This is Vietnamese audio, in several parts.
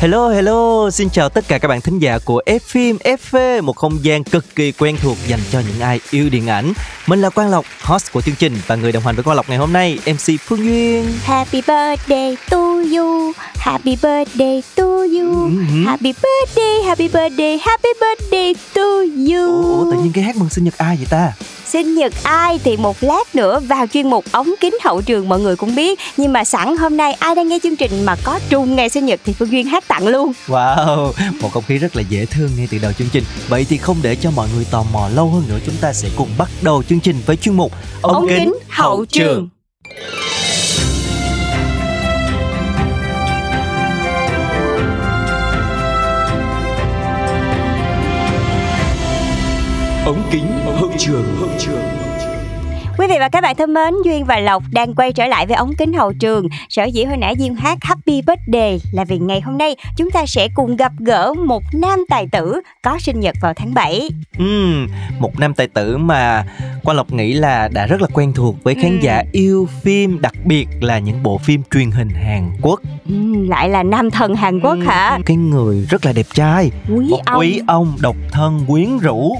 Hello hello, xin chào tất cả các bạn thính giả của F phim FV, một không gian cực kỳ quen thuộc dành cho những ai yêu điện ảnh. Mình là Quang Lộc, host của chương trình và người đồng hành với Quang Lộc ngày hôm nay, MC Phương Duyên. Happy birthday to you Happy birthday to you Mhm. Happy birthday Happy birthday Happy birthday to you Ủa, tự nhiên cái hát mừng sinh nhật ai vậy ta? Sinh nhật ai thì một lát nữa vào chuyên mục ống kính hậu trường mọi người cũng biết. Nhưng mà sẵn hôm nay ai đang nghe chương trình mà có trùng ngày sinh nhật thì Phương Duyên hát tặng luôn. Wow, một không khí rất là dễ thương ngay từ đầu chương trình. Vậy thì không để cho mọi người tò mò lâu hơn nữa, chúng ta sẽ cùng bắt đầu chương trình với chuyên mục Ống kính hậu trường. Ống kính hậu trường hậu trường Quý vị và các bạn thân mến, Duyên và Lộc đang quay trở lại với ống kính hậu trường. Sở dĩ hồi nãy Duyên hát Happy Birthday là vì ngày hôm nay chúng ta sẽ cùng gặp gỡ một nam tài tử có sinh nhật vào tháng 7. Ừm, một nam tài tử mà Quang Lộc nghĩ là đã rất là quen thuộc với khán Ừm. giả yêu phim, đặc biệt là những bộ phim truyền hình Hàn Quốc. Ừm, lại là nam thần Hàn Quốc hả? Cái người rất là đẹp trai, Quý một ông. quý ông độc thân quyến rũ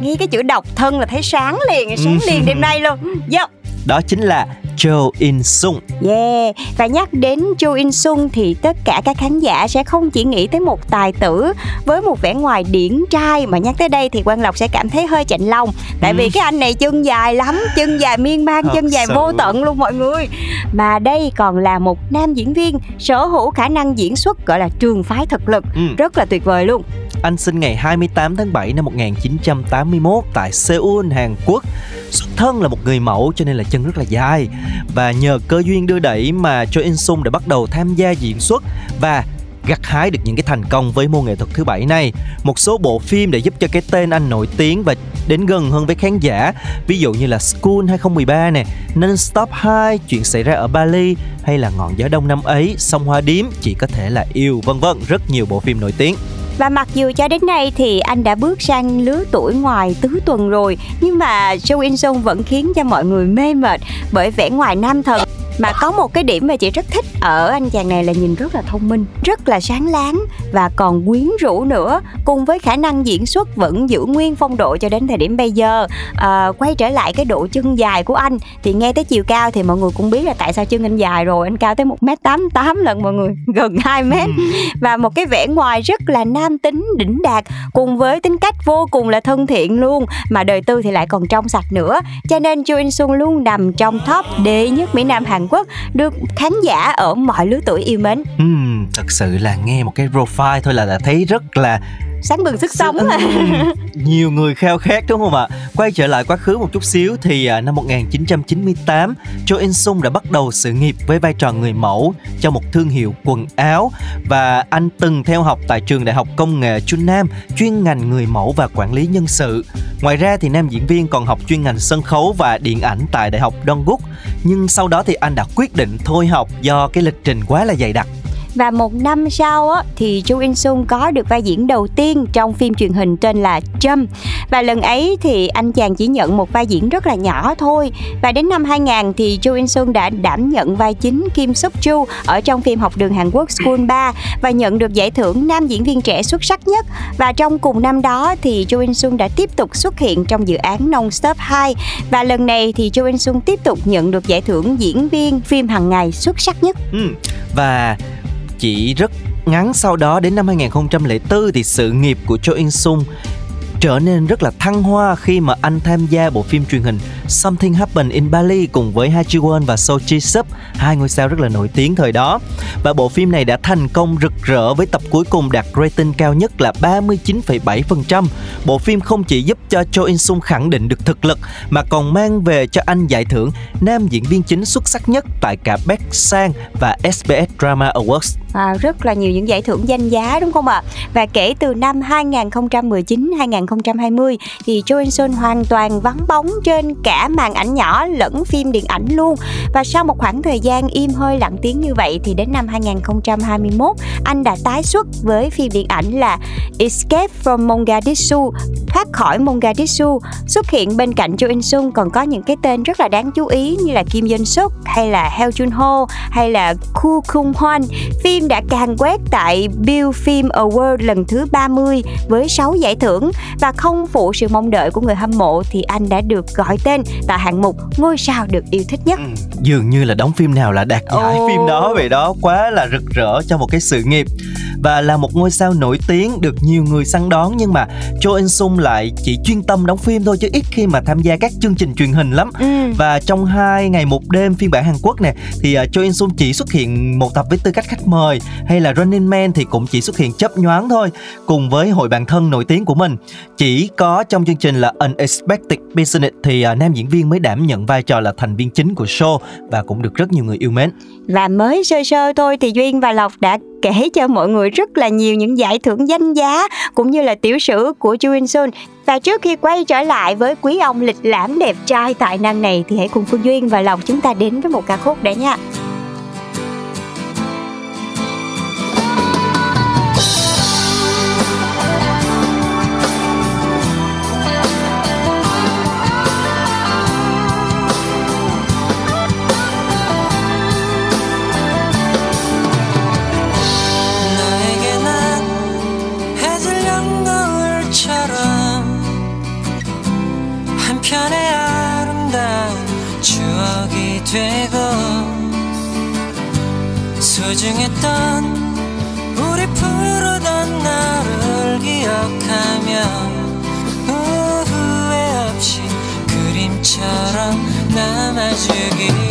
Nghe cái chữ độc thân là thấy sáng liền, sáng Ừ. liền đêm nay luôn. Yo. đó chính là Cho In Sung. Yeah, và nhắc đến Chu In Sung thì tất cả các khán giả sẽ không chỉ nghĩ tới một tài tử với một vẻ ngoài điển trai mà nhắc tới đây thì Quang Lộc sẽ cảm thấy hơi chạnh lòng tại vì Ừ. cái anh này chân dài lắm, chân dài miên man, Thật chân dài sự. vô tận luôn mọi người. Mà đây còn là một nam diễn viên sở hữu khả năng diễn xuất gọi là trường phái thực lực, Ừ. rất là tuyệt vời luôn. Anh sinh ngày 28 tháng 7 năm 1981 tại Seoul, Hàn Quốc. Xuất thân là một người mẫu cho nên là chân rất là dài và nhờ cơ duyên đưa đẩy mà Cho In Sung đã bắt đầu tham gia diễn xuất và gặt hái được những cái thành công với môn nghệ thuật thứ bảy này. Một số bộ phim để giúp cho cái tên anh nổi tiếng và đến gần hơn với khán giả, ví dụ như là School 2013 nè, Non-Stop 2, Chuyện xảy ra ở Bali hay là Ngọn gió đông năm ấy, Sông hoa điếm, Chỉ có thể là yêu, vân vân, rất nhiều bộ phim nổi tiếng. Và mặc dù cho đến nay thì anh đã bước sang lứa tuổi ngoài tứ tuần rồi, Nhưng mà Châu In Sung vẫn khiến cho mọi người mê mệt bởi vẻ ngoài nam thần mà có một cái điểm mà chị rất thích ở anh chàng này là nhìn rất là thông minh, rất là sáng láng và còn quyến rũ nữa. Cùng với khả năng diễn xuất vẫn giữ nguyên phong độ cho đến thời điểm bây giờ. À, quay trở lại cái độ chân dài của anh thì nghe tới chiều cao thì mọi người cũng biết là tại sao chân anh dài rồi. Anh cao tới 1m88 lần mọi người, gần 2m và một cái vẻ ngoài rất là nam tính đỉnh đạt cùng với tính cách vô cùng là thân thiện luôn mà đời tư thì lại còn trong sạch nữa cho nên Chu In Sung luôn nằm trong top đệ nhất Mỹ Nam Hàn Quốc được khán giả ở mọi lứa tuổi yêu mến. Ừ, thật sự là nghe một cái profile thôi là đã thấy rất là sáng bừng sức sống nhiều người khao khát đúng không ạ? Quay trở lại quá khứ một chút xíu thì à, năm 1998, Cho In Sung đã bắt đầu sự nghiệp với vai trò người mẫu cho một thương hiệu quần áo và anh từng theo học tại trường Đại học Công nghệ Trung Nam chuyên ngành người mẫu và quản lý nhân sự. Ngoài ra thì nam diễn viên còn học chuyên ngành sân khấu và điện ảnh tại Đại học Dongguk. Nhưng sau đó thì anh đã quyết định thôi học do cái lịch trình quá là dày đặc. Và một năm sau á, thì Chu In Sung có được vai diễn đầu tiên trong phim truyền hình tên là Trâm Và lần ấy thì anh chàng chỉ nhận một vai diễn rất là nhỏ thôi. Và đến năm 2000 thì Chu In Sung đã đảm nhận vai chính Kim Suk Chu ở trong phim học đường Hàn Quốc School 3 Và nhận được giải thưởng nam diễn viên trẻ xuất sắc nhất. Và trong cùng năm đó thì Chu In Sung đã tiếp tục xuất hiện trong dự án Non-Stop 2 Và lần này thì Chu In Sung tiếp tục nhận được giải thưởng diễn viên phim hàng ngày xuất sắc nhất. Ừ. Và chỉ rất ngắn. Sau đó đến năm 2004 thì sự nghiệp của Cho In Sung trở nên rất là thăng hoa khi mà anh tham gia bộ phim truyền hình. Something Happened in Bali cùng với Ha Ji Won và So Ji Sup, hai ngôi sao rất là nổi tiếng thời đó. Và bộ phim này đã thành công rực rỡ với tập cuối cùng đạt rating cao nhất là 39,7%. Bộ phim không chỉ giúp cho Cho In Sung khẳng định được thực lực mà còn mang về cho anh giải thưởng nam diễn viên chính xuất sắc nhất tại cả Beck Sang và SBS Drama Awards. À, rất là nhiều những giải thưởng danh giá đúng không ạ? Và kể từ năm 2019-2020 thì Johansson hoàn toàn vắng bóng trên cả màn ảnh nhỏ lẫn phim điện ảnh luôn. Và sau một khoảng thời gian im hơi lặng tiếng như vậy thì đến năm 2021 anh đã tái xuất với phim điện ảnh là Escape from Mogadishu, thoát khỏi Mogadishu. Xuất hiện bên cạnh Jo In Sung còn có những cái tên rất là đáng chú ý như là Kim Jin Suk hay là Heo Jun Ho hay là Ku Kung Hwan. Phim đã càng quét tại Bill Film Award lần thứ 30 với 6 giải thưởng và không phụ sự mong đợi của người hâm mộ thì anh đã được gọi tên tại hạng mục ngôi sao được yêu thích nhất. Ừ, dường như là đóng phim nào là đạt giải oh. phim đó vậy đó, quá là rực rỡ cho một cái sự nghiệp và là một ngôi sao nổi tiếng được nhiều người săn đón nhưng mà Cho In Sung lại chỉ chuyên tâm đóng phim thôi chứ ít khi mà tham gia các chương trình truyền hình lắm. Ừ. Và trong hai ngày một đêm phiên bản Hàn Quốc nè thì uh, Cho In Sung chỉ xuất hiện một tập với tư cách khách mời hay là Running Man thì cũng chỉ xuất hiện chấp nhoáng thôi cùng với hội bạn thân nổi tiếng của mình. Chỉ có trong chương trình là Unexpected Business thì uh, nam diễn viên mới đảm nhận vai trò là thành viên chính của show và cũng được rất nhiều người yêu mến. Và mới sơ sơ thôi thì Duyên và Lộc đã kể cho mọi người rất là nhiều những giải thưởng danh giá cũng như là tiểu sử của Chu In Sun. Và trước khi quay trở lại với quý ông lịch lãm đẹp trai tài năng này thì hãy cùng Phương Duyên và Lộc chúng ta đến với một ca khúc đã nha. 소중했던 우리 푸르던 나를 기억하며 후회 없이 그림처럼 남아주기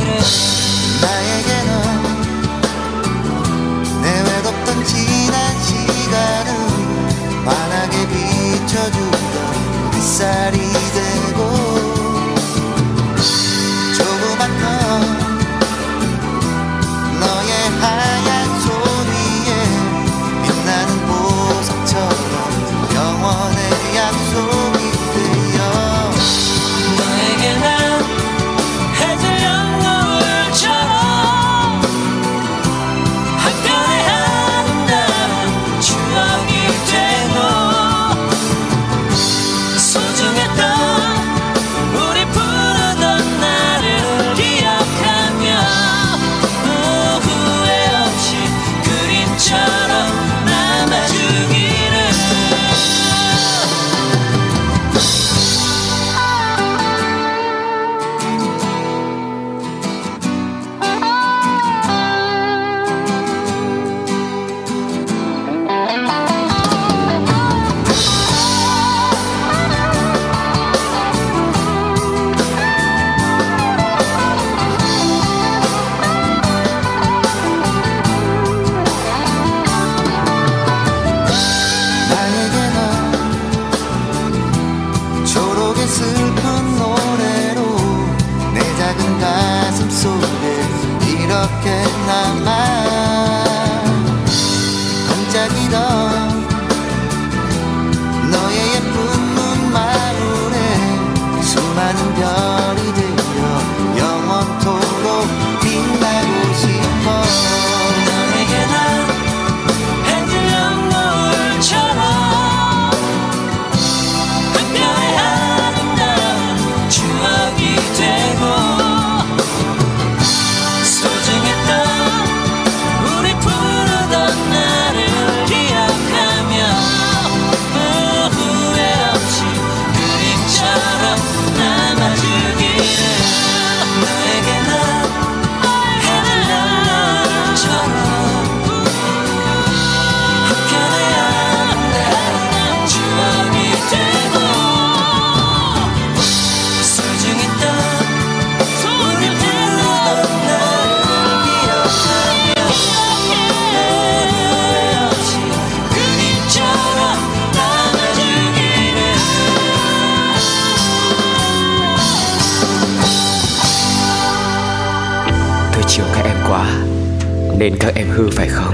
hư phải không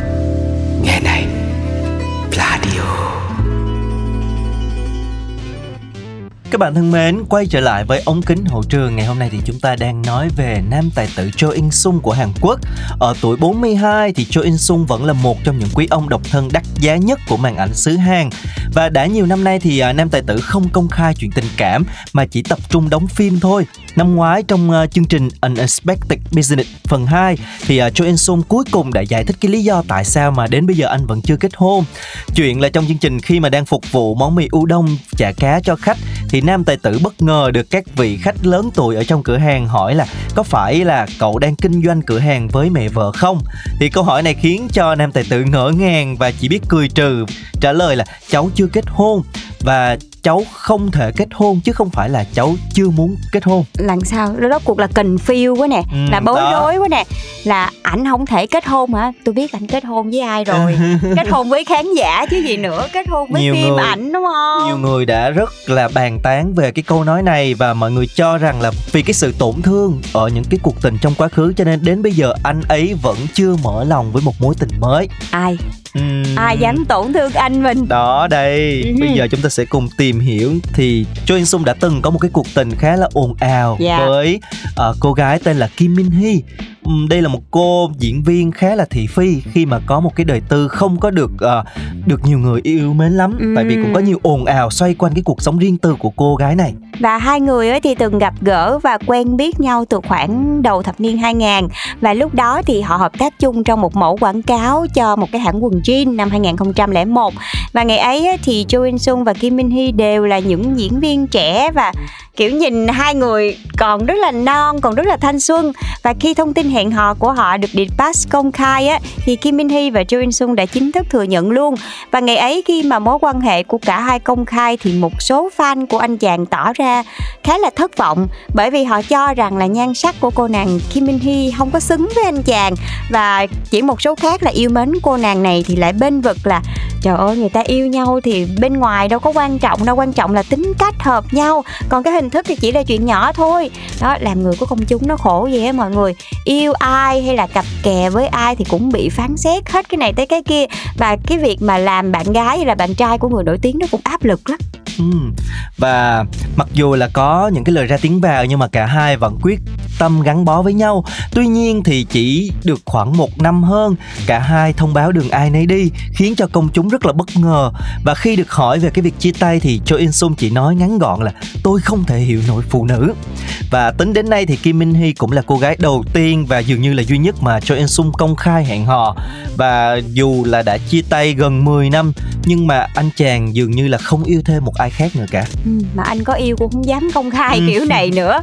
Nghe này Pladio Các bạn thân mến, quay trở lại với ống kính hậu trường ngày hôm nay thì chúng ta đang nói về nam tài tử Cho In Sung của Hàn Quốc. Ở tuổi 42 thì Cho In Sung vẫn là một trong những quý ông độc thân đắt giá nhất của màn ảnh xứ Hàn. Và đã nhiều năm nay thì à, nam tài tử không công khai chuyện tình cảm mà chỉ tập trung đóng phim thôi. Năm ngoái trong uh, chương trình Unexpected Business phần 2 thì uh, Cho In Sung cuối cùng đã giải thích cái lý do tại sao mà đến bây giờ anh vẫn chưa kết hôn. Chuyện là trong chương trình khi mà đang phục vụ món mì udon chả cá cho khách thì nam tài tử bất ngờ được các vị khách lớn tuổi ở trong cửa hàng hỏi là có phải là cậu đang kinh doanh cửa hàng với mẹ vợ không? Thì câu hỏi này khiến cho nam tài tử ngỡ ngàng và chỉ biết cười trừ trả lời là cháu chưa kết hôn và cháu không thể kết hôn chứ không phải là cháu chưa muốn kết hôn. Làm sao? Đó rốt cuộc là cần phiêu quá nè Ừ, là bối đó. rối quá nè. Là ảnh không thể kết hôn hả? Tôi biết ảnh kết hôn với ai rồi. Kết hôn với khán giả chứ gì nữa kết hôn với Nhiều phim người- ảnh đúng không? nhiều người đã rất là bàn tán về cái câu nói này và mọi người cho rằng là vì cái sự tổn thương ở những cái cuộc tình trong quá khứ cho nên đến bây giờ anh ấy vẫn chưa mở lòng với một mối tình mới. Ai Ừm. ai dám tổn thương anh mình đó đây Ừ. bây giờ chúng ta sẽ cùng tìm hiểu thì Choi In Sung đã từng có một cái cuộc tình khá là ồn ào Dạ. với ờ, cô gái tên là Kim Min Hee đây là một cô diễn viên khá là thị phi khi mà có một cái đời tư không có được ờ, được nhiều người yêu mến lắm. Ừm. tại vì cũng có nhiều ồn ào xoay quanh cái cuộc sống riêng tư của cô gái này. Và hai người ấy thì từng gặp gỡ và quen biết nhau từ khoảng đầu thập niên 2000 và lúc đó thì họ hợp tác chung trong một mẫu quảng cáo cho một cái hãng quần jean năm 2001 và ngày ấy ấy thì Jo In Sung và Kim Min Hee đều là những diễn viên trẻ và kiểu nhìn hai người còn rất là non còn rất là thanh xuân. Và khi thông tin hẹn hò của họ được Dispatch công khai á, thì Kim Min Hee và Jo In Sung đã chính thức thừa nhận luôn. Và ngày ấy khi mà mối quan hệ của cả hai công khai thì một số fan của anh chàng tỏ ra khá là thất vọng, bởi vì họ cho rằng là nhan sắc của cô nàng Kim Min Hee không có xứng với anh chàng. Và chỉ một số khác là yêu mến cô nàng này thì lại bên vực là trời ơi, người ta yêu nhau thì bên ngoài đâu có quan trọng đâu, quan trọng là tính cách hợp nhau. Còn cái hình thức thì chỉ là chuyện nhỏ thôi. Đó, làm người của công chúng nó khổ vậy á mọi người. Yêu ai hay là cặp kè với ai thì cũng bị phán xét hết cái này tới cái kia. Và cái việc mà làm bạn gái hay là bạn trai của người nổi tiếng nó cũng áp lực lắm. Ừ. và mặc dù là có những cái lời ra tiếng vào nhưng mà cả hai vẫn quyết tâm gắn bó với nhau. Tuy nhiên thì chỉ được khoảng một năm hơn, cả hai thông báo đường ai nấy đi, khiến cho công chúng rất là bất ngờ. Và khi được hỏi về cái việc chia tay thì Cho In Sung chỉ nói ngắn gọn là tôi không thể hiểu nổi phụ nữ. Và tính đến nay thì Kim Min Hee cũng là cô gái đầu tiên và dường như là duy nhất mà Cho In Sung công khai hẹn hò. Và dù là đã chia tay gần 10 năm nhưng mà anh chàng dường như là không yêu thêm một ai khác nữa cả. Ừ, mà anh có yêu cũng không dám công khai Ừ. kiểu này nữa.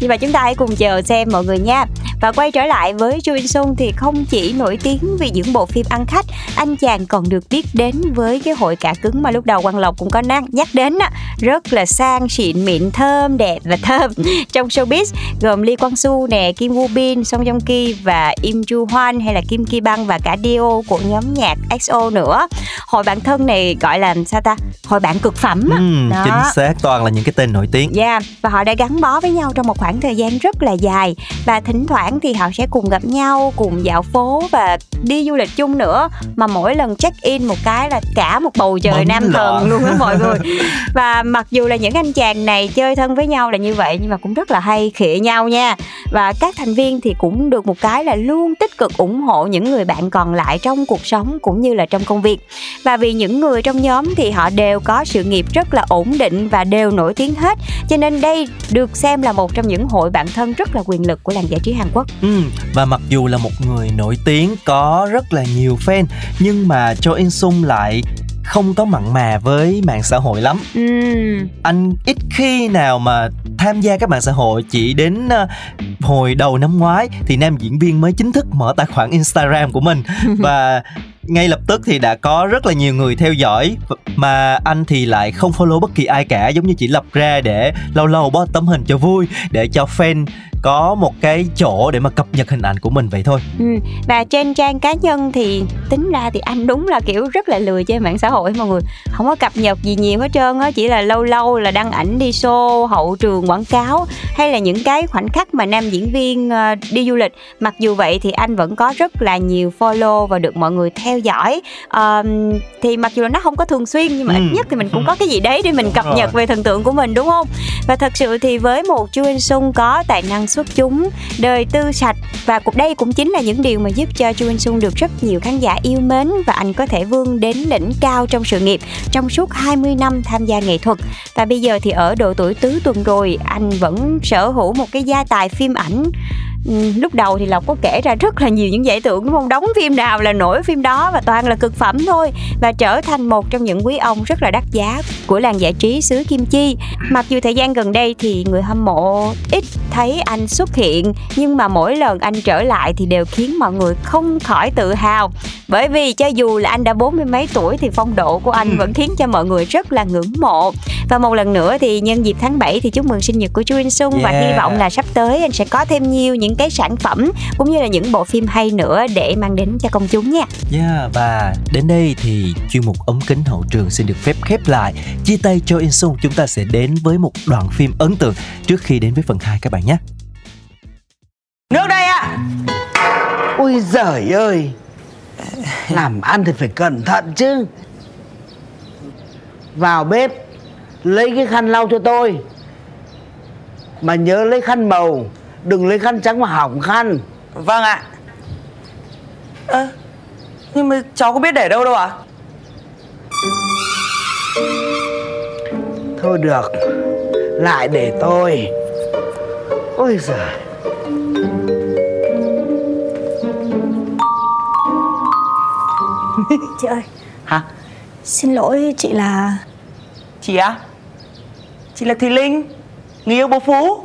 Nhưng mà chúng ta hãy cùng chờ xem mọi người nha và quay trở lại với Jo In Sung thì không chỉ nổi tiếng vì những bộ phim ăn khách anh chàng còn được biết đến với cái hội cả cứng mà lúc đầu Quang Lộc cũng có nhắc đến á. Rất là sang xịn mịn thơm đẹp và thơm. Trong showbiz gồm Lee Kwang Soo nè Kim Woo Bin Song Joong Ki và Im Ju Hwan hay là Kim Ki Bang và cả Dio của nhóm nhạc EXO nữa. Hội bạn thân này gọi là sao ta? Hội bạn cực phẩm á. Ừm, Đó. chính xác toàn là những cái tên nổi tiếng. Yeah, và họ đã gắn bó với nhau trong một khoảng thời gian rất là dài và thỉnh thoảng thì họ sẽ cùng gặp nhau, cùng dạo phố và đi du lịch chung nữa mà mỗi lần check in một cái là cả một bầu trời Bấm nam thần luôn á mọi người. Và mặc dù là những anh chàng này chơi thân với nhau là như vậy nhưng mà cũng rất là hay khịa nhau nha. Và các thành viên thì cũng được một cái là luôn tích cực ủng hộ những người bạn còn lại trong cuộc sống cũng như là trong công việc. Và vì những người trong nhóm thì họ đều có sự nghiệp rất là ổn định và đều nổi tiếng hết cho nên đây được xem là một trong những hội bạn thân rất là quyền lực của làng giải trí Hàn Quốc. Ừm, và mặc dù là một người nổi tiếng có rất là nhiều fan nhưng mà Cho In Sung lại không có mặn mà với mạng xã hội lắm. Ừm, anh ít khi nào mà tham gia các mạng xã hội chỉ đến ờ, hồi đầu năm ngoái thì nam diễn viên mới chính thức mở tài khoản Instagram của mình. Và ngay lập tức thì đã có rất là nhiều người theo dõi mà anh thì lại không follow bất kỳ ai cả giống như chỉ lập ra để lâu lâu post tấm hình cho vui để cho fan có một cái chỗ để mà cập nhật hình ảnh của mình vậy thôi. Ừ. Và trên trang cá nhân thì tính ra thì anh đúng là kiểu rất là lười trên mạng xã hội mọi người. Không có cập nhật gì nhiều hết trơn á chỉ là lâu lâu là đăng ảnh đi show hậu trường quảng cáo hay là những cái khoảnh khắc mà nam diễn viên ờ, đi du lịch. Mặc dù vậy thì anh vẫn có rất là nhiều follow và được mọi người theo dõi. Ờm, thì mặc dù là nó không có thường xuyên nhưng mà Ừ. ít nhất thì mình cũng có cái gì đấy để mình cập nhật về thần tượng của mình đúng không? Và thật sự thì với một Chu In Sung có tài năng xuất chúng, đời tư sạch. Và cuộc đây cũng chính là những điều mà giúp cho Chu In Sung được rất nhiều khán giả yêu mến và anh có thể vươn đến đỉnh cao trong sự nghiệp trong suốt 20 năm tham gia nghệ thuật. Và bây giờ thì ở độ tuổi tứ tuần rồi, anh vẫn sở hữu một cái gia tài phim ảnh. Ừ, lúc đầu thì lộc có kể ra rất là nhiều những giải thưởng đúng không đóng phim nào là nổi phim đó và toàn là cực phẩm thôi và trở thành một trong những quý ông rất là đắt giá của làng giải trí xứ Kim Chi. Mặc dù thời gian gần đây thì người hâm mộ ít thấy anh xuất hiện nhưng mà mỗi lần anh trở lại thì đều khiến mọi người không khỏi tự hào bởi vì cho dù là anh đã bốn mươi mấy tuổi thì phong độ của anh vẫn khiến cho mọi người rất là ngưỡng mộ và một lần nữa thì nhân dịp tháng 7 thì chúc mừng sinh nhật của Chu In Sung và Yeah. hy vọng là sắp tới anh sẽ có thêm nhiều những cái sản phẩm cũng như là những bộ phim hay nữa để mang đến cho công chúng nha. Yeah, và đến đây thì chuyên mục ống kính hậu trường xin được phép khép lại. Chia tay cho In Sung, chúng ta sẽ đến với một đoạn phim ấn tượng trước khi đến với phần 2 các bạn nhé. Nước đây ạ. Ôi giời ơi. Làm ăn thì phải cẩn thận chứ. Vào bếp Lấy cái khăn lau cho tôi. Mà nhớ lấy khăn màu Đừng lấy khăn trắng mà hỏng khăn. Vâng ạ. Ơ Nhưng mà cháu có biết để đâu đâu ạ? Thôi được Lại để tôi Ôi giời. Chị ơi, Hả? Xin lỗi chị là Chị á? Chị là Thùy Linh Người yêu bố Phú.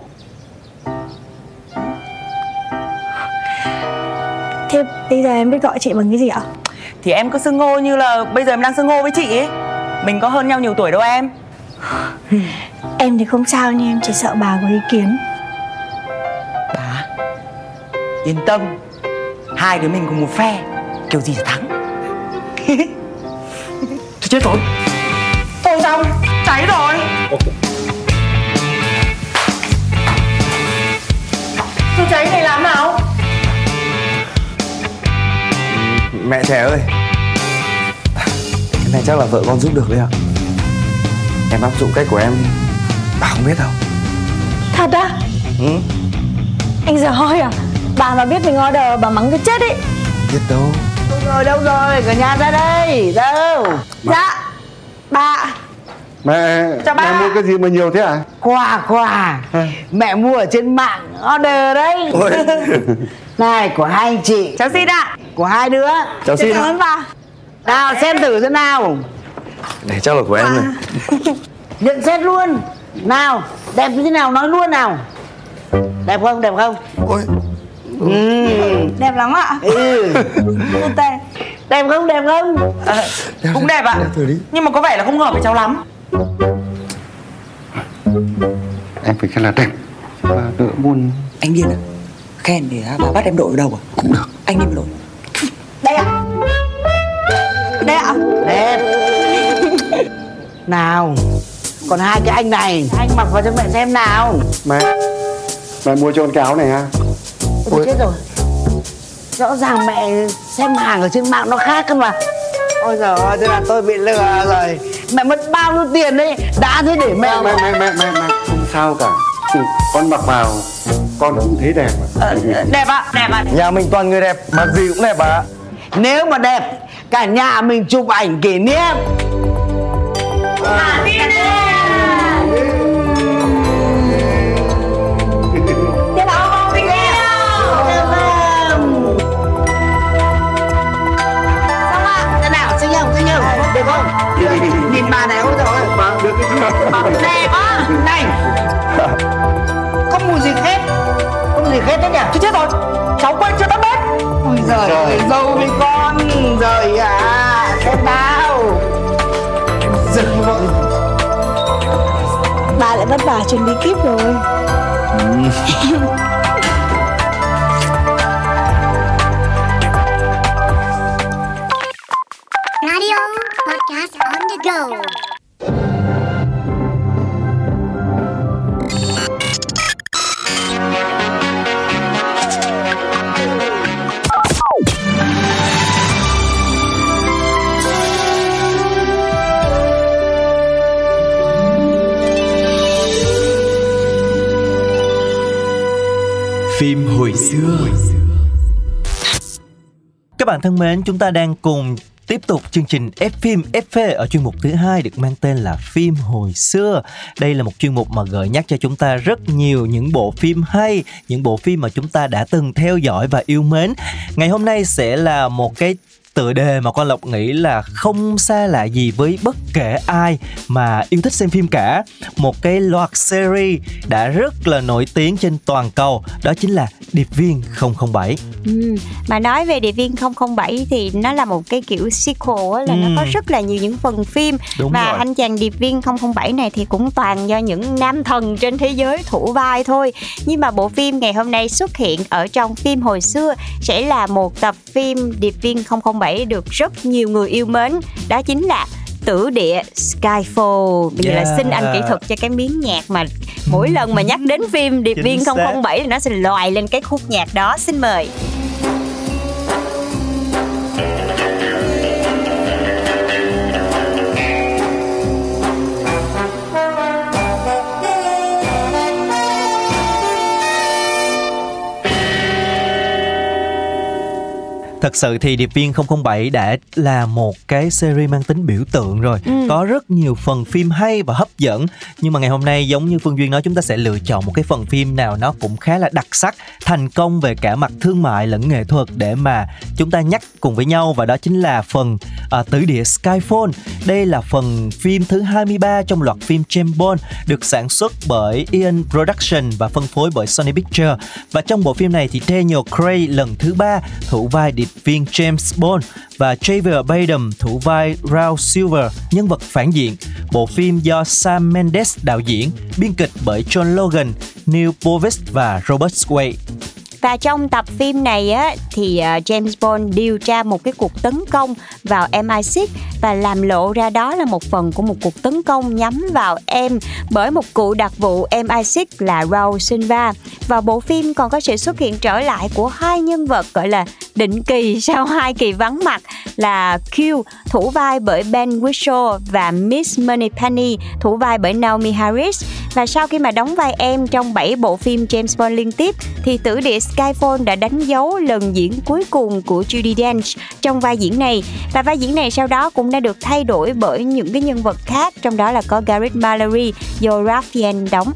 Thế bây giờ em biết gọi chị bằng cái gì ạ? Thì em cứ xưng hô như là Bây giờ em đang xưng hô với chị ấy. Mình có hơn nhau nhiều tuổi đâu em. Em thì không sao nhưng em chỉ sợ bà có ý kiến Yên tâm. Hai đứa mình cùng một phe Kiểu gì thì thắng. Tôi chết rồi. Thôi xong Cháy rồi. Tôi cháy này làm nào? Mẹ trẻ ơi. Cái này chắc là vợ con giúp được đấy ạ. Em áp dụng cách của em Bà không biết đâu. Thật á? ừ, Anh giờ hoi à? Bà mà biết mình order bà mắng cái chết ấy Biết đâu. Đâu rồi đâu rồi Cả nhà ra đây Đâu. Dạ Bà. Mẹ Chào ba. Mẹ mua cái gì mà nhiều thế à Quà quà. Mẹ mua ở trên mạng Order đấy. Ôi. Này của hai anh chị. Cháu xin ạ. Của hai đứa. Cháu xin Cảm ơn bà. Nào xem thử thế nào. Này chắc là của em này. Nhận xét luôn. Nào đẹp như thế nào nói luôn nào. Đẹp không đẹp không? Ôi ừ. Đẹp lắm ạ. Ừ. Đẹp không đẹp không? À, Cũng đẹp ạ. thử đi. Nhưng mà có vẻ là không hợp với cháu lắm. Em phải khen là đẹp. Và đỡ buồn. Anh điên à Khen để bà bắt em đội vào đâu à? Cũng được. Anh đi đội. Đây ạ. Đây ạ. Đẹp. Nào Còn hai cái anh này. Anh mặc vào cho mẹ xem nào. Mẹ Mẹ mua cho con cái áo này ha Ôi. chết rồi. Rõ ràng mẹ xem hàng ở trên mạng nó khác cơ mà. Ôi giời ơi, thế là tôi bị lừa rồi. Mẹ mất bao nhiêu tiền đấy? Đã thế để mẹ Mẹ mẹ mẹ mẹ mẹ. Không sao cả. Ừ, Con mặc vào Con cũng thấy đẹp mà. Ờ, Đẹp ạ Đẹp ạ. Nhà mình toàn người đẹp Mặc gì cũng đẹp à Nếu mà đẹp Cả nhà mình chụp ảnh kỷ niệm. Thế Nhìn bà này ôi trời ơi. Bà được cái gì Đẹp á Này. Có mùi gì Có mùi gì khét đấy nhỉ? Chứ chết rồi. Cháu quên chưa tắt bếp? Ôi giời ơi dâu với con. Rồi à Xem nào Giật vội Bà lại vất vả chuẩn bị kíp rồi Phim hồi xưa. Các bạn thân mến, chúng ta đang cùng tiếp tục chương trình F phim FV ở chuyên mục thứ hai được mang tên là phim hồi xưa. Đây là một chuyên mục mà gợi nhắc cho chúng ta rất nhiều những bộ phim hay, những bộ phim mà chúng ta đã từng theo dõi và yêu mến. Ngày hôm nay sẽ là một cái tựa đề mà con lộc nghĩ là không xa lạ gì với bất kể ai mà yêu thích xem phim cả một cái loạt series đã rất là nổi tiếng trên toàn cầu đó chính là điệp viên 007 Ừ. Mà nói về Điệp viên 007 thì nó là một cái kiểu sequel á, là Ừ. nó có rất là nhiều những phần phim Đúng và rồi. anh chàng Điệp viên 007 này thì cũng toàn do những nam thần trên thế giới thủ vai thôi. Nhưng mà bộ phim ngày hôm nay xuất hiện ở trong phim hồi xưa sẽ là một tập phim Điệp viên 007 được rất nhiều người yêu mến. Đó chính là Tử địa Skyfall Bây giờ là Yeah. xin anh kỹ thuật cho cái miếng nhạc mà mỗi lần mà nhắc đến phim Điệp viên xác. 007 thì nó sẽ loài lên cái khúc nhạc đó Xin mời Thật sự thì Điệp viên 007 đã là một cái series mang tính biểu tượng rồi. Ừ. Có rất nhiều phần phim hay và hấp dẫn. Nhưng mà ngày hôm nay giống như Phương Duyên nói Chúng ta sẽ lựa chọn một cái phần phim nào nó cũng khá là đặc sắc Thành công về cả mặt thương mại lẫn nghệ thuật Để mà chúng ta nhắc cùng với nhau. Và đó chính là phần à, Tử địa Skyfall. Đây là phần phim thứ 23 trong loạt phim James Bond Được sản xuất bởi Ian Production và phân phối bởi Sony Pictures. Và trong bộ phim này thì Daniel Craig lần thứ ba thủ vai điệp viên James Bond và Javier Bardem thủ vai Raul Silver, nhân vật phản diện. Bộ phim do Sam Mendes đạo diễn, biên kịch bởi John Logan, Neil Purvis và Robert Wade. Và trong tập phim này á, thì ờ, James Bond điều tra một cái cuộc tấn công vào MI6 và làm lộ ra đó là một phần của một cuộc tấn công nhắm vào em bởi một cụ đặc vụ MI6 là Raul Silva. Và bộ phim còn có sự xuất hiện trở lại của hai nhân vật gọi là định kỳ sau hai kỳ vắng mặt là Q thủ vai bởi Ben Whishaw và Miss Moneypenny thủ vai bởi Naomi Harris và sau khi mà đóng vai em trong 7 bộ phim James Bond liên tiếp, thì tử địa Skyfall đã đánh dấu lần diễn cuối cùng của judy Dench trong vai diễn này. Và vai diễn này sau đó cũng đã được thay đổi bởi những cái nhân vật khác, trong đó là có Gareth Mallory do Ralph Fiennes đóng.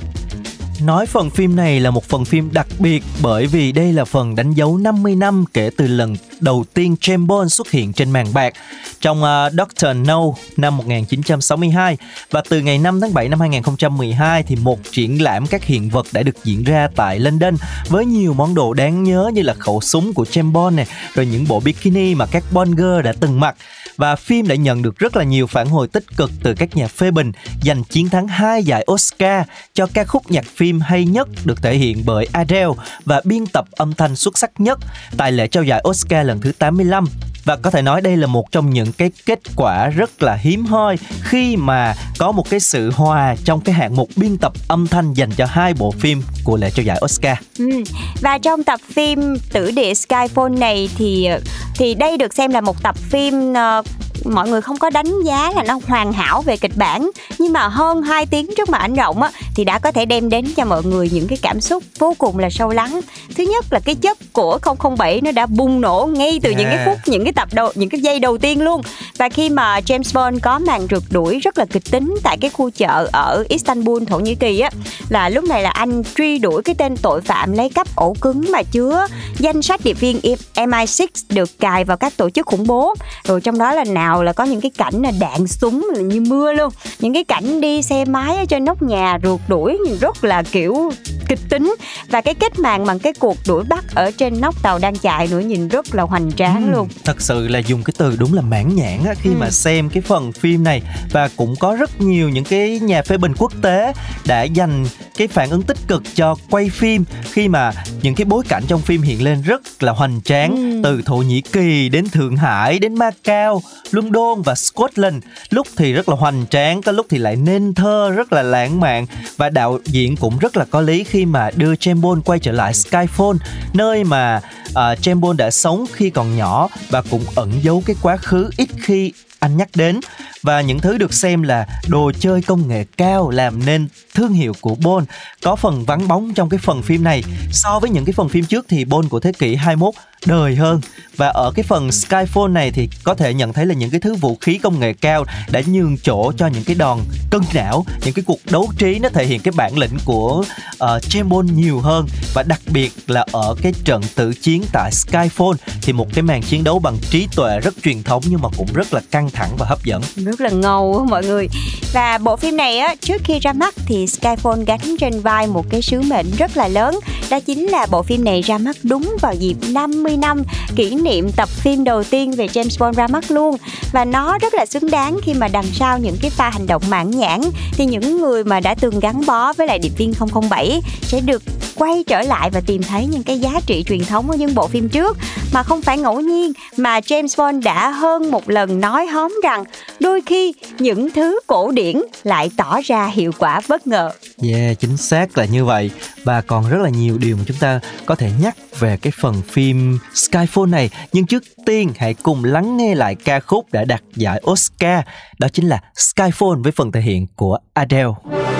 Nói phần phim này là một phần phim đặc biệt bởi vì đây là phần đánh dấu 50 năm kể từ lần đầu tiên James Bond xuất hiện trên màn bạc trong uh, Doctor No năm 1962 và từ ngày 5 tháng 7 năm 2012 thì một triển lãm các hiện vật đã được diễn ra tại London với nhiều món đồ đáng nhớ như là khẩu súng của James Bond này, rồi những bộ bikini mà các Bond girl đã từng mặc và phim đã nhận được rất là nhiều phản hồi tích cực từ các nhà phê bình giành chiến thắng hai giải Oscar cho ca khúc nhạc phim hay nhất được thể hiện bởi Adele và biên tập âm thanh xuất sắc nhất tại lễ trao giải Oscar lần thứ 85 và có thể nói đây là một trong những cái kết quả rất là hiếm hoi khi mà có một cái sự hòa trong cái hạng mục biên tập âm thanh dành cho hai bộ phim của lễ trao giải Oscar. Ừ. Và trong tập phim Tử địa Skyfall này thì thì đây được xem là một tập phim uh, mọi người không có đánh giá là nó hoàn hảo về kịch bản nhưng mà hơn 2 tiếng trước màn ảnh rộng á thì đã có thể đem đến cho mọi người những cái cảm xúc vô cùng là sâu lắng. Thứ nhất là cái chất của 007 nó đã bùng nổ ngay từ những cái Yeah. phút những cái tập đầu những cái giây đầu tiên luôn. Và khi mà James Bond có màn rượt đuổi rất là kịch tính tại cái khu chợ ở Istanbul Thổ Nhĩ Kỳ á là lúc này là anh truy đuổi cái tên tội phạm lấy cắp ổ cứng mà chứa danh sách điệp viên MI6 được cài vào các tổ chức khủng bố rồi trong đó là nào là có những cái cảnh là đạn súng là như mưa luôn những cái cảnh đi xe máy ở trên nóc nhà rượt đuổi nhìn rất là kiểu kịch tính. Và cái kết màn bằng cái cuộc đuổi bắt ở trên nóc tàu đang chạy nữa nhìn rất là hoành tráng Ừ, luôn. thật sự là dùng cái từ đúng là mãn nhãn á, khi Ừ. mà xem cái phần phim này. Và cũng có rất nhiều những cái nhà phê bình quốc tế đã dành cái phản ứng tích cực cho quay phim khi mà những cái bối cảnh trong phim hiện lên rất là hoành tráng. Ừ. từ Thổ Nhĩ Kỳ đến Thượng Hải đến Macau, London và Scotland. Lúc thì rất là hoành tráng có lúc thì lại nên thơ rất là lãng mạn và đạo diễn cũng rất là có lý khi mà đưa James Bond quay trở lại Skyfall nơi mà uh, James Bond đã sống khi còn nhỏ và cũng ẩn giấu cái quá khứ ít khi anh nhắc đến và những thứ được xem là đồ chơi công nghệ cao làm nên thương hiệu của Bond có phần vắng bóng trong cái phần phim này. So với những cái phần phim trước thì Bond của thế kỷ 21 đời hơn. Và ở cái phần Skyfall này thì có thể nhận thấy là những cái thứ vũ khí công nghệ cao đã nhường chỗ cho những cái đòn cân não những cái cuộc đấu trí nó thể hiện cái bản lĩnh của uh, James Bond nhiều hơn. Và đặc biệt là ở cái trận tử chiến tại Skyfall thì một cái màn chiến đấu bằng trí tuệ rất truyền thống nhưng mà cũng rất là căng thẳng và hấp dẫn. Rất rất là ngầu á mọi người. Và bộ phim này á, trước khi ra mắt thì Skyfall gánh trên vai một cái sứ mệnh rất là lớn. Đó chính là bộ phim này ra mắt đúng vào dịp 50 năm kỷ niệm tập phim đầu tiên về James Bond ra mắt luôn. Và nó rất là xứng đáng khi mà đằng sau những cái pha hành động mãn nhãn thì những người mà đã từng gắn bó với lại điệp viên 007 sẽ được quay trở lại và tìm thấy những cái giá trị truyền thống của những bộ phim trước. Mà không phải ngẫu nhiên mà James Bond đã hơn một lần nói hóm rằng đôi khi những thứ cổ điển lại tỏ ra hiệu quả bất ngờ. Yeah, chính xác là như vậy và còn rất là nhiều điều mà chúng ta có thể nhắc về cái phần phim Skyfall này nhưng trước tiên hãy cùng lắng nghe lại ca khúc đã đạt giải Oscar đó chính là Skyfall với phần thể hiện của Adele.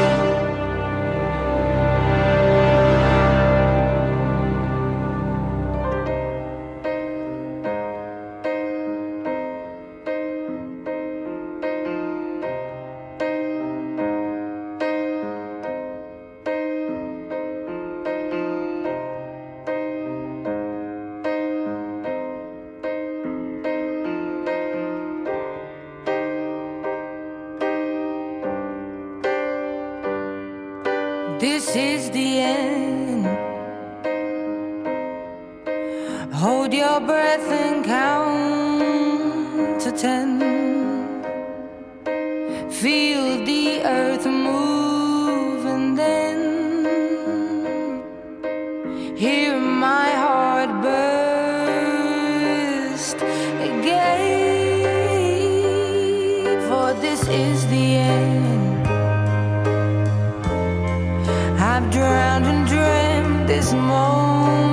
This is the end. I've drowned and dreamt this moment.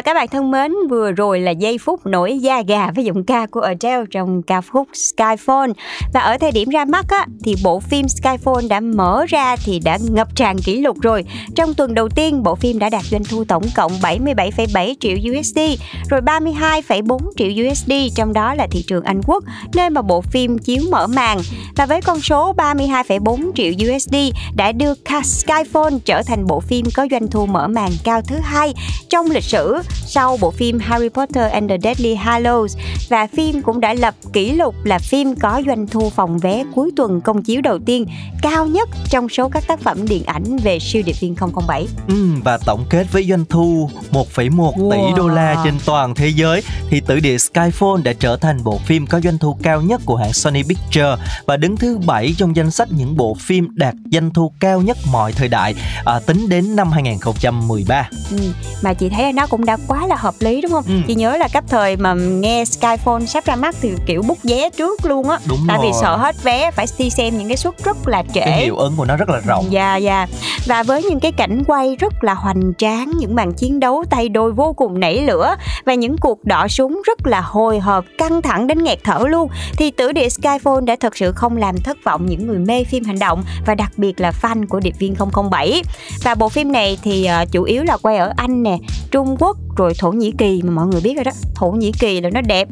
Và các bạn thân mến, vừa rồi là giây phút nổi da gà với giọng ca của Adele trong ca khúc Skyfall. Và ở thời điểm ra mắt á, thì bộ phim Skyfall đã mở ra thì đã ngập tràn kỷ lục rồi. Trong tuần đầu tiên, bộ phim đã đạt doanh thu tổng cộng 77,7 triệu USD, rồi 32,4 triệu USD, trong đó là thị trường Anh Quốc, nơi mà bộ phim chiếu mở màn. Và với con số 32,4 triệu USD đã đưa Skyfall trở thành bộ phim có doanh thu mở màn cao thứ hai trong lịch sử sau bộ phim Harry Potter and the Deathly Hallows và phim cũng đã lập kỷ lục là phim có doanh thu phòng vé cuối tuần công chiếu đầu tiên cao nhất trong số các tác phẩm điện ảnh về siêu điệp viên 007. Ừ, và tổng kết với doanh thu 1,1 Wow. tỷ đô la trên toàn thế giới thì tử địa Skyfall đã trở thành bộ phim có doanh thu cao nhất của hãng Sony Pictures và đứng thứ bảy trong danh sách những bộ phim đạt doanh thu cao nhất mọi thời đại à, tính đến năm 2013. Ừ, mà chị thấy là nó cũng đã quá là hợp lý đúng không? Ừ. Chị nhớ là cấp thời mà nghe Skyfall sắp ra mắt thì kiểu bút vé trước luôn á. Đúng Tại vì rồi. sợ hết vé phải đi xem những cái suất rất là trễ. Cái hiệu ứng của nó rất là rộng. Dạ dạ Và với những cái cảnh quay rất là hoành tráng Những màn chiến đấu tay đôi vô cùng nảy lửa Và những cuộc đọ súng rất là hồi hộp Căng thẳng đến nghẹt thở luôn Thì tử địa Skyfall đã thật sự không làm thất vọng Những người mê phim hành động Và đặc biệt là fan của Điệp viên 007 Và bộ phim này thì ờ, chủ yếu là quay ở Anh nè Trung Quốc rồi Thổ Nhĩ Kỳ mà mọi người biết rồi đó. Thổ Nhĩ Kỳ là nó đẹp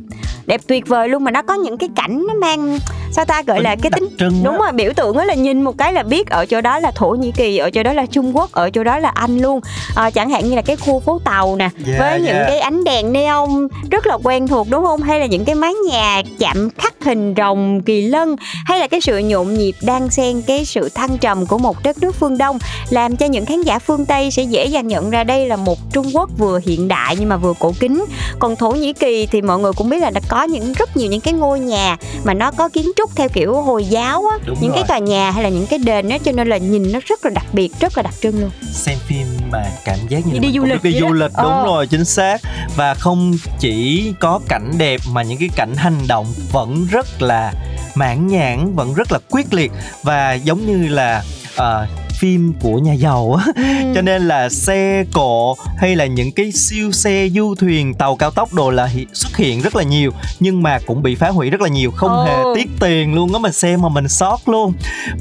đẹp tuyệt vời luôn mà nó có những cái cảnh nó mang sao ta gọi là cái tính đúng rồi biểu tượng á là nhìn một cái là biết ở chỗ đó là thổ nhĩ kỳ ở chỗ đó là trung quốc ở chỗ đó là anh luôn. À, chẳng hạn như là cái khu phố tàu nè Yeah, với những yeah. cái ánh đèn neon rất là quen thuộc đúng không? Hay là những cái mái nhà chạm khắc hình rồng kỳ lân hay là cái sự nhộn nhịp đang xen cái sự thăng trầm của một đất nước phương đông làm cho những khán giả phương tây sẽ dễ dàng nhận ra đây là một trung quốc vừa hiện đại nhưng mà vừa cổ kính còn thổ nhĩ kỳ thì mọi người cũng biết là nó có những rất nhiều những cái ngôi nhà mà nó có kiến trúc theo kiểu hồi giáo á Đúng những rồi. cái tòa nhà hay là những cái đền á cho nên là nhìn nó rất là đặc biệt rất là đặc trưng luôn xem phim mà cảm giác như Đi là đi du lịch đi du đó. lịch đúng Ờ. rồi chính xác và không chỉ có cảnh đẹp mà những cái cảnh hành động vẫn rất là mãn nhãn vẫn rất là quyết liệt và giống như là ờ, phim của nhà giàu á. Cho nên là xe cộ hay là những cái siêu xe du thuyền tàu cao tốc đồ là hi- xuất hiện rất là nhiều nhưng mà cũng bị phá hủy rất là nhiều không Ồ. hề tiếc tiền luôn á mình xem mà mình sót luôn.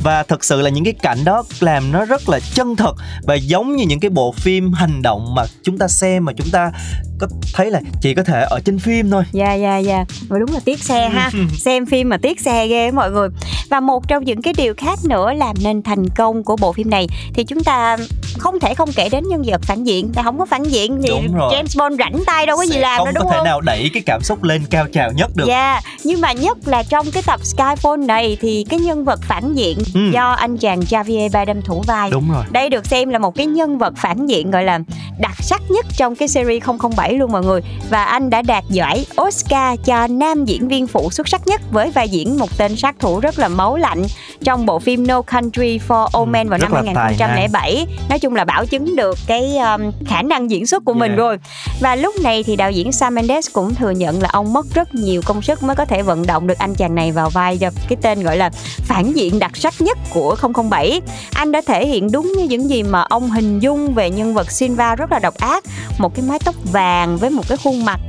Và thật sự là những cái cảnh đó làm nó rất là chân thật và giống như những cái bộ phim hành động mà chúng ta xem mà chúng ta có thấy là chỉ có thể ở trên phim thôi. Dạ dạ dạ. Và đúng là tiếc xe ha. Xem phim mà tiếc xe ghê mọi người. Và một trong những cái điều khác nữa làm nên thành công của bộ phim này Thì chúng ta không thể không kể đến nhân vật phản diện Tại không có phản diện thì. James Bond rảnh tay đâu có gì Sẽ làm không đâu có đúng thể không nào đẩy cái cảm xúc lên cao trào nhất được Dạ, nhưng mà nhất là trong cái tập Skyfall này thì cái nhân vật phản diện Ừ. do anh chàng Javier Bardem thủ vai. đúng rồi Đây được xem là một cái nhân vật phản diện gọi là đặc sắc nhất trong cái series 007 luôn mọi người và anh đã đạt giải Oscar cho nam diễn viên phụ xuất sắc nhất với vai diễn một tên sát thủ rất là máu lạnh trong bộ phim No Country for Old Ừ, Men vào rất năm là tài 2007. Nói chung là bảo chứng được cái um, khả năng diễn xuất của mình Yeah. rồi. Và lúc này thì đạo diễn Sam Mendes cũng thừa nhận là ông mất rất nhiều công sức mới có thể vận động được anh chàng này vào vai cho cái tên gọi là phản diện đặc sắc nhất của 007. Anh đã thể hiện đúng như những gì mà ông hình dung về nhân vật Silva rất là độc ác, một cái mái tóc vàng với một cái khuôn mặt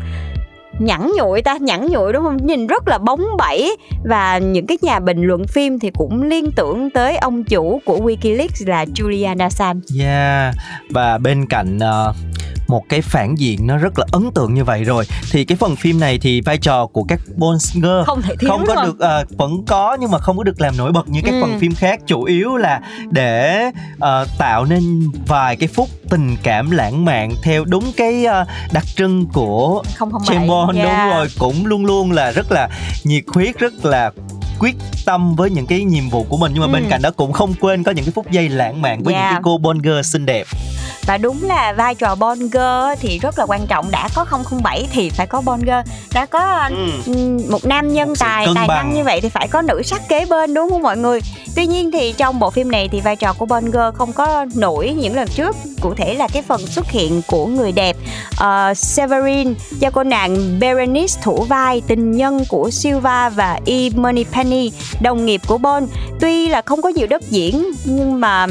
nhẵn nhụi ta nhẵn nhụi đúng không? Nhìn rất là bóng bẩy. Và những cái nhà bình luận phim thì cũng liên tưởng tới ông chủ của Wikileaks là Julian Assange Yeah. Và bên cạnh uh, một cái phản diện nó rất là ấn tượng như vậy rồi. Thì cái phần phim này thì vai trò của các girl không thể thiếu không có được ờ, vẫn có nhưng mà không có được làm nổi bật như các Ừ. phần phim khác. Chủ yếu là để ờ, tạo nên vài cái phút tình cảm lãng mạn theo đúng cái ờ, đặc trưng của 007 James Bond. Yeah. đúng rồi cũng luôn luôn là rất là nhiệt huyết rất là quyết tâm với những cái nhiệm vụ của mình nhưng mà Ừ. bên cạnh đó cũng không quên có những cái phút giây lãng mạn với Yeah. những cái cô Bond girl xinh đẹp và đúng là vai trò Bond girl thì rất là quan trọng đã có 007 thì phải có Bond girl đã có ừm, một nam nhân tài tài bằng. năng như vậy thì phải có nữ sắc kế bên đúng không mọi người tuy nhiên thì trong bộ phim này thì vai trò của Bond girl không có nổi những lần trước cụ thể là cái phần xuất hiện của người đẹp uh, Severin do cô nàng Berenice thủ vai tình nhân của Silva và E. Moneypenny đồng nghiệp của Bon. tuy là không có nhiều đất diễn nhưng mà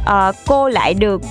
uh, cô lại được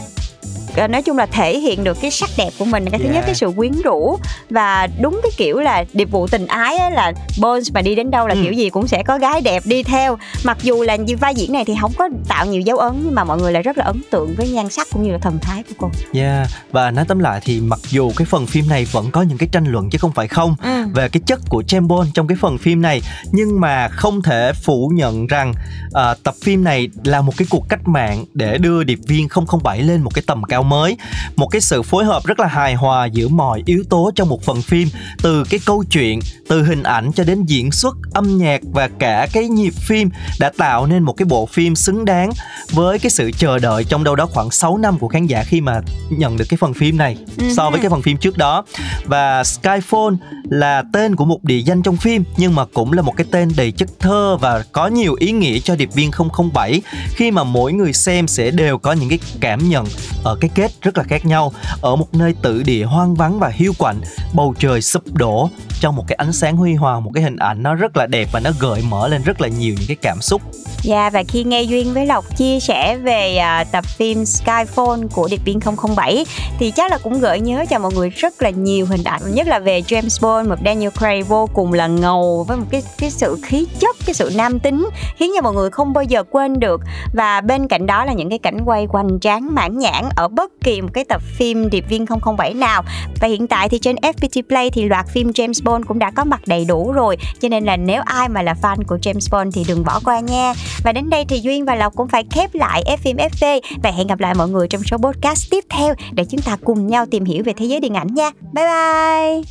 nói chung là thể hiện được cái sắc đẹp của mình cái thứ nhất Yeah. cái sự quyến rũ và đúng cái kiểu là điệp vụ tình ái á, là Bones mà đi đến đâu là Ừ. kiểu gì cũng sẽ có gái đẹp đi theo mặc dù là vai diễn này thì không có tạo nhiều dấu ấn nhưng mà mọi người lại rất là ấn tượng với nhan sắc cũng như là thần thái của cô Yeah. Và nói tóm lại thì mặc dù cái phần phim này vẫn có những cái tranh luận chứ không phải không Ừ. về cái chất của James Bond trong cái phần phim này nhưng mà không thể phủ nhận rằng à, tập phim này là một cái cuộc cách mạng để đưa điệp viên 007 lên một cái tầm cao mới. Một cái sự phối hợp rất là hài hòa giữa mọi yếu tố trong một phần phim từ cái câu chuyện từ hình ảnh cho đến diễn xuất âm nhạc và cả cái nhịp phim đã tạo nên một cái bộ phim xứng đáng với cái sự chờ đợi trong đâu đó khoảng 6 năm của khán giả khi mà nhận được cái phần phim này so với cái phần phim trước đó. Và Skyfall là tên của một địa danh trong phim nhưng mà cũng là một cái tên đầy chất thơ và có nhiều ý nghĩa cho điệp viên 007 khi mà mỗi người xem sẽ đều có những cái cảm nhận ở cái kết rất là khác nhau. Ở một nơi tự địa hoang vắng và hiu quạnh bầu trời sụp đổ. Trong một cái ánh sáng huy hoàng một cái hình ảnh nó rất là đẹp và nó gợi mở lên rất là nhiều những cái cảm xúc. Dạ và khi nghe Duyên với Lộc chia sẻ về uh, tập phim Skyfall của Điệp viên 007 thì chắc là cũng gợi nhớ cho mọi người rất là nhiều hình ảnh nhất là về James Bond một Daniel Craig vô cùng là ngầu với một cái cái sự khí chất cái sự nam tính khiến cho mọi người không bao giờ quên được. Và bên cạnh đó là những cái cảnh quay hoành tráng mãn nhãn ở bất bất kỳ một cái tập phim Điệp viên 007 nào. Và hiện tại thì trên FPT Play thì loạt phim James Bond cũng đã có mặt đầy đủ rồi. Cho nên là nếu ai mà là fan của James Bond thì đừng bỏ qua nha. Và đến đây thì Duyên và Lộc cũng phải khép lại F phim FV và hẹn gặp lại mọi người trong số podcast tiếp theo để chúng ta cùng nhau tìm hiểu về thế giới điện ảnh nha. Bye bye!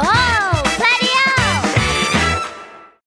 Oh,